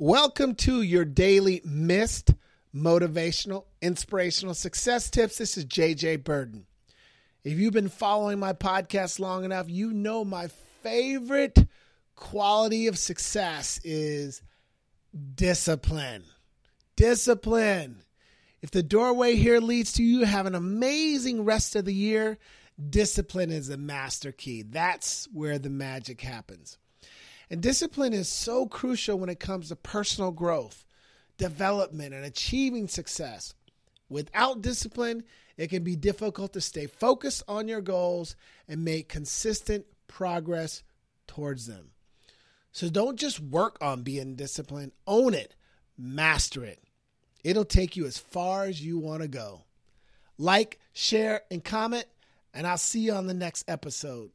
Welcome to your daily M.I.S.T. motivational, inspirational success tips. This is JJ Burden. If you've been following my podcast long enough, you know my favorite quality of success is discipline. Discipline. If the doorway here leads to you have an amazing rest of the year, discipline is the master key. That's where the magic happens. And discipline is so crucial when it comes to personal growth, development, and achieving success. Without discipline, it can be difficult to stay focused on your goals and make consistent progress towards them. So don't just work on being disciplined, own it, master it. It'll take you as far as you want to go. Like, share, and comment, and I'll see you on the next episode.